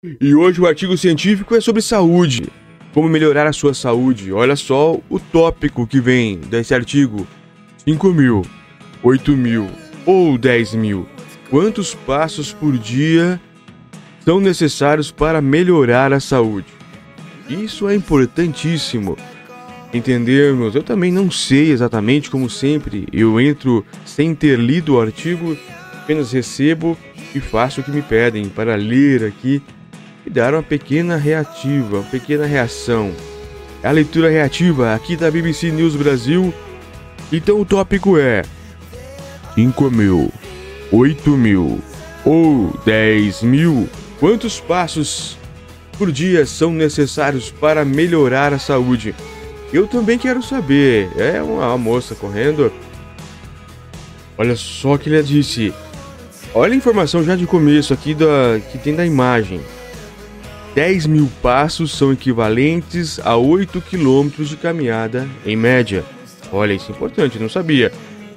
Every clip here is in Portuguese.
E hoje o artigo científico é sobre saúde. Como melhorar a sua saúde. Olha só o tópico que vem desse artigo: 5 mil, 8 mil ou 10 mil. Quantos passos por dia são necessários para melhorar a saúde? Isso é importantíssimo entendermos. Eu também não sei exatamente, como sempre, eu entro sem ter lido o artigo, apenas recebo e faço o que me pedem para ler aqui e dar uma pequena reativa, uma pequena reação. É a leitura reativa aqui da BBC News Brasil. Então o tópico é 5 mil, 8 mil ou 10 mil. Quantos passos por dia são necessários para melhorar a saúde? Eu também quero saber. É uma moça correndo. Olha só o que ele disse. Olha a informação já de começo aqui da, que tem da imagem. 10 mil passos são equivalentes a 8 quilômetros de caminhada em média. Olha, isso é importante, não sabia.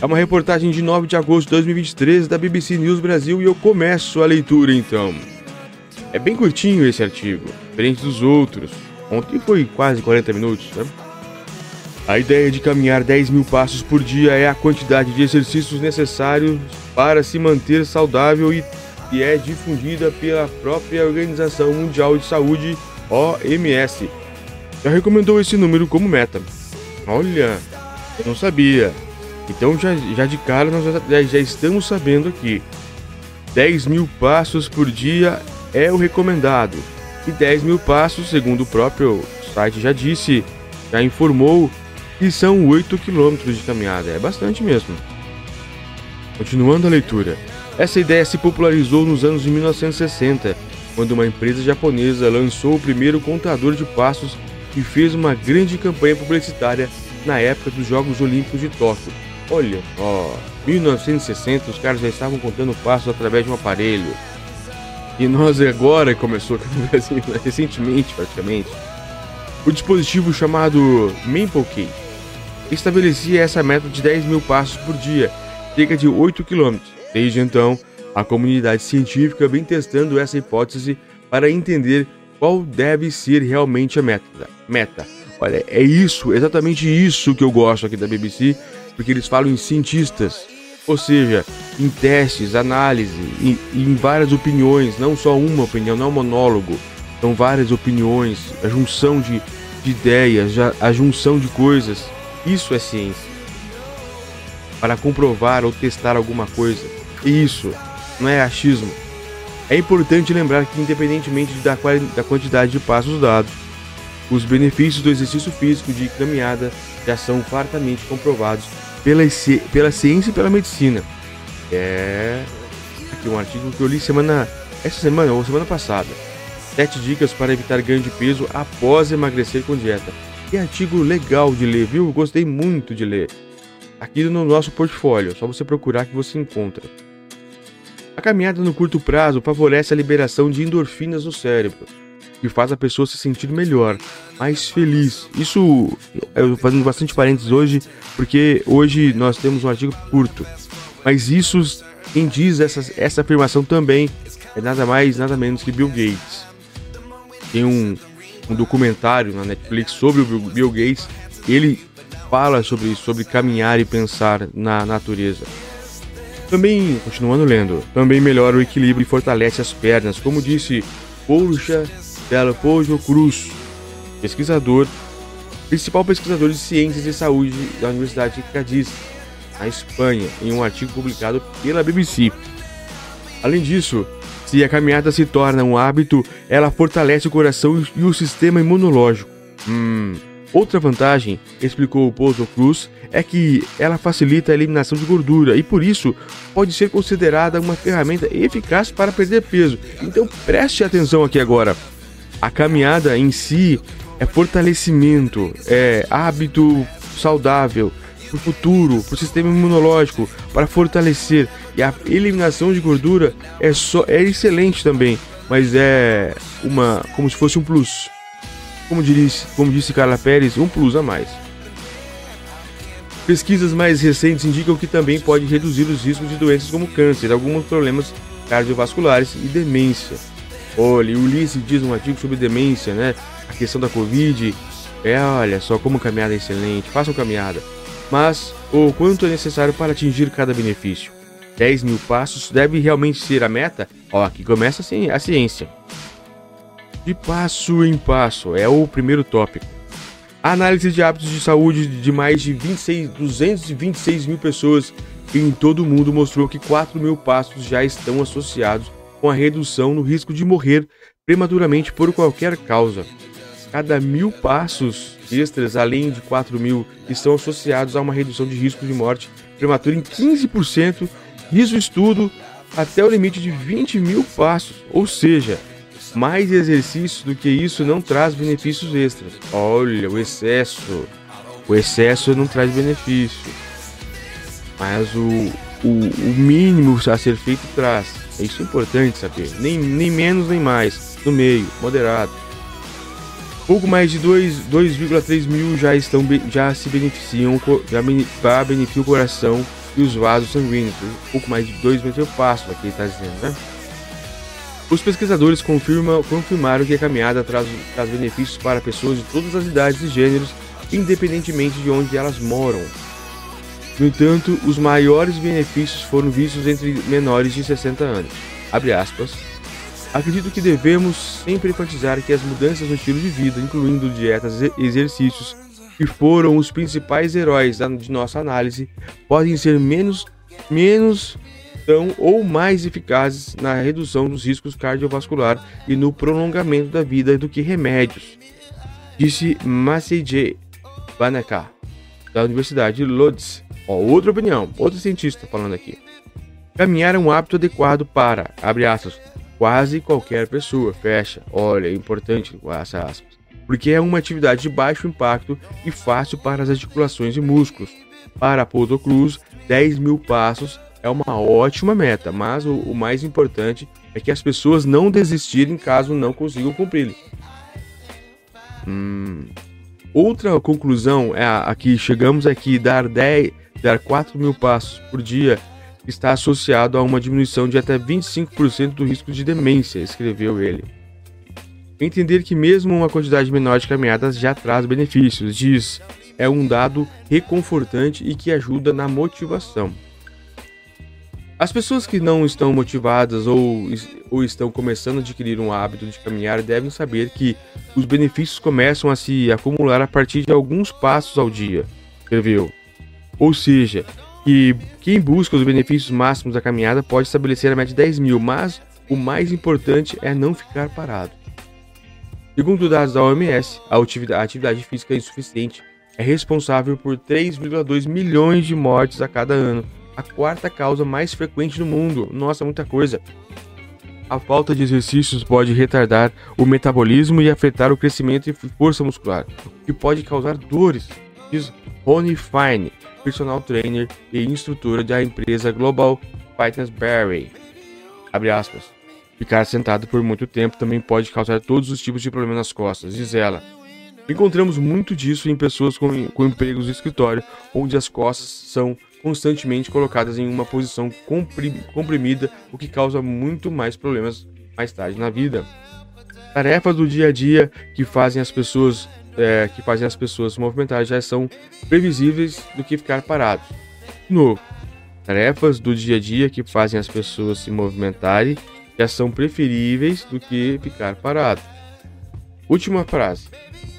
É uma reportagem de 9 de agosto de 2023 da BBC News Brasil e eu começo a leitura então. É bem curtinho esse artigo, diferente dos outros. Ontem foi quase 40 minutos, né? A ideia de caminhar 10 mil passos por dia é a quantidade de exercícios necessários para se manter saudável e, é difundida pela própria Organização Mundial de Saúde, OMS. Já recomendou esse número como meta. Olha, eu não sabia. Então já, já de cara nós já, já estamos sabendo aqui. 10 mil passos por dia é o recomendado. E 10 mil passos, segundo o próprio site já disse, já informou, e são 8 quilômetros de caminhada, é bastante mesmo. Continuando a leitura, essa ideia se popularizou nos anos de 1960, quando uma empresa japonesa lançou o primeiro contador de passos e fez uma grande campanha publicitária na época dos Jogos Olímpicos de Tóquio. Olha, ó, 1960 os caras já estavam contando passos através de um aparelho. E nós agora começou aqui no Brasil, recentemente praticamente, o dispositivo chamado Maple estabelecia essa meta de 10 mil passos por dia, cerca de 8 quilômetros. Desde então, a comunidade científica vem testando essa hipótese para entender qual deve ser realmente a meta. Meta. Olha, é isso, exatamente isso que eu gosto aqui da BBC, porque eles falam em cientistas, ou seja, em testes, análise, em, em várias opiniões, não só uma opinião, não é um monólogo, são várias opiniões, a junção de, de ideias, a junção de coisas isso é ciência. Para comprovar ou testar alguma coisa. Isso não é achismo. É importante lembrar que, independentemente da, da quantidade de passos dados, os benefícios do exercício físico de caminhada já são fartamente comprovados pela, pela ciência e pela medicina. É aqui um artigo que eu li semana essa semana ou semana passada. Sete dicas para evitar ganho de peso após emagrecer com dieta. Que artigo legal de ler, viu? Gostei muito de ler. Aqui no nosso portfólio, só você procurar que você encontra. A caminhada no curto prazo favorece a liberação de endorfinas no cérebro, que faz a pessoa se sentir melhor, mais feliz. Isso eu fazendo bastante parênteses hoje, porque hoje nós temos um artigo curto. Mas isso, quem diz essa, essa afirmação também é nada mais, nada menos que Bill Gates. Tem um, um documentário na Netflix sobre o Bill Gates. Ele fala sobre sobre caminhar e pensar na natureza. Também, continuando lendo, também melhora o equilíbrio e fortalece as pernas, como disse Porsche Del Pojo Cruz, pesquisador, principal pesquisador de ciências e saúde da Universidade de Cádiz, na Espanha, em um artigo publicado pela BBC. Além disso, se a caminhada se torna um hábito, ela fortalece o coração e o sistema imunológico. Hum. Outra vantagem, explicou o Pouso Cruz, é que ela facilita a eliminação de gordura e por isso pode ser considerada uma ferramenta eficaz para perder peso. Então preste atenção aqui agora. A caminhada em si é fortalecimento, é hábito saudável, para o futuro, para o sistema imunológico, para fortalecer. E a eliminação de gordura é, só, é excelente também, mas é uma como se fosse um plus. Como disse, como disse Carla Pérez, um plus a mais. Pesquisas mais recentes indicam que também pode reduzir os riscos de doenças como câncer, alguns problemas cardiovasculares e demência. Olha, Ulisses diz um artigo sobre demência, né? A questão da Covid. É, olha só como caminhada é excelente, façam caminhada. Mas o quanto é necessário para atingir cada benefício? 10 mil passos deve realmente ser a meta? Ó, aqui começa a ciência. De passo em passo é o primeiro tópico. A análise de hábitos de saúde de mais de 26, 226 mil pessoas em todo o mundo mostrou que 4 mil passos já estão associados com a redução no risco de morrer prematuramente por qualquer causa. Cada mil passos extras, além de 4 mil, estão associados a uma redução de risco de morte prematura em 15%, isso estudo até o limite de 20 mil passos, ou seja, mais exercício do que isso não traz benefícios extras. Olha, o excesso. O excesso não traz benefício. Mas o, o, o mínimo a ser feito traz. Isso é importante saber. Nem, nem menos nem mais. No meio, moderado. Pouco mais de 2,3 mil já estão já se beneficiam, já beneficiam o coração e os vasos sanguíneos. Pouco mais de 2 mil passos aqui está dizendo, né? Os pesquisadores confirmam, confirmaram que a caminhada traz, traz benefícios para pessoas de todas as idades e gêneros, independentemente de onde elas moram. No entanto, os maiores benefícios foram vistos entre menores de 60 anos. Acredito que devemos sempre enfatizar que as mudanças no estilo de vida, incluindo dietas e exercícios, que foram os principais heróis de nossa análise, podem ser menos, menos tão ou mais eficazes na redução dos riscos cardiovasculares e no prolongamento da vida do que remédios, disse Masseije Banaka, da Universidade de Lodz. Ó, outra opinião, outro cientista falando aqui. Caminhar é um hábito adequado para, abre aspas, quase qualquer pessoa, fecha. Olha, é importante essa aspas. Porque é uma atividade de baixo impacto e fácil para as articulações e músculos. Para Poto Cruz, 10 mil passos é uma ótima meta, mas o, o mais importante é que as pessoas não desistirem caso não consigam cumprir. Hum. Outra conclusão é a, a que chegamos aqui dar 10, dar 4 mil passos por dia está associado a uma diminuição de até 25% do risco de demência, escreveu ele. Entender que mesmo uma quantidade menor de caminhadas já traz benefícios, diz, é um dado reconfortante e que ajuda na motivação. As pessoas que não estão motivadas ou, ou estão começando a adquirir um hábito de caminhar devem saber que os benefícios começam a se acumular a partir de alguns passos ao dia, escreveu. Ou seja, que quem busca os benefícios máximos da caminhada pode estabelecer a meta de 10 mil, mas o mais importante é não ficar parado. Segundo dados da OMS, a atividade, a atividade física insuficiente é responsável por 3,2 milhões de mortes a cada ano a quarta causa mais frequente no mundo. Nossa, muita coisa. A falta de exercícios pode retardar o metabolismo e afetar o crescimento e força muscular, o que pode causar dores, diz Rony Fine, personal trainer e instrutora da empresa Global Fitness Berry. Abre aspas. Ficar sentado por muito tempo também pode causar todos os tipos de problemas nas costas, diz ela. Encontramos muito disso em pessoas com, com empregos de escritório, onde as costas são constantemente colocadas em uma posição comprimida, o que causa muito mais problemas mais tarde na vida. Tarefas do dia a dia que fazem as pessoas é, que fazem as pessoas se movimentar já são previsíveis do que ficar parados. De novo, tarefas do dia a dia que fazem as pessoas se movimentarem já são preferíveis do que ficar parado. Última frase.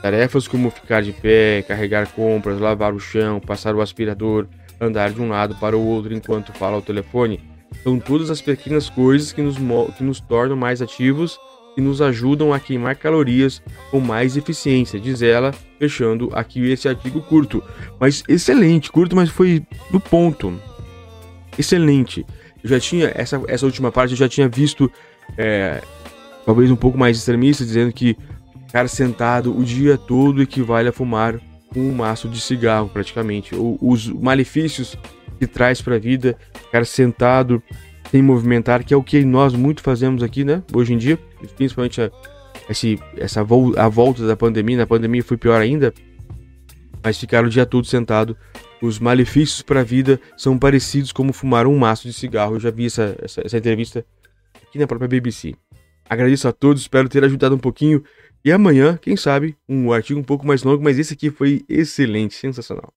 Tarefas como ficar de pé, carregar compras, lavar o chão, passar o aspirador, andar de um lado para o outro enquanto fala ao telefone. São todas as pequenas coisas que nos, que nos tornam mais ativos e nos ajudam a queimar calorias com mais eficiência, diz ela, fechando aqui esse artigo curto. Mas excelente, curto, mas foi do ponto. Excelente. Eu já tinha, essa, essa última parte eu já tinha visto, é, talvez um pouco mais extremista, dizendo que ficar sentado o dia todo equivale a fumar um maço de cigarro, praticamente. O, os malefícios que traz para a vida, ficar sentado sem movimentar, que é o que nós muito fazemos aqui, né? Hoje em dia, principalmente a, esse, essa a volta da pandemia. Na pandemia foi pior ainda, mas ficar o dia todo sentado. Os malefícios para a vida são parecidos como fumar um maço de cigarro. Eu já vi essa, essa, essa entrevista aqui na própria BBC. Agradeço a todos, espero ter ajudado um pouquinho. E amanhã, quem sabe, um artigo um pouco mais longo, mas esse aqui foi excelente, sensacional.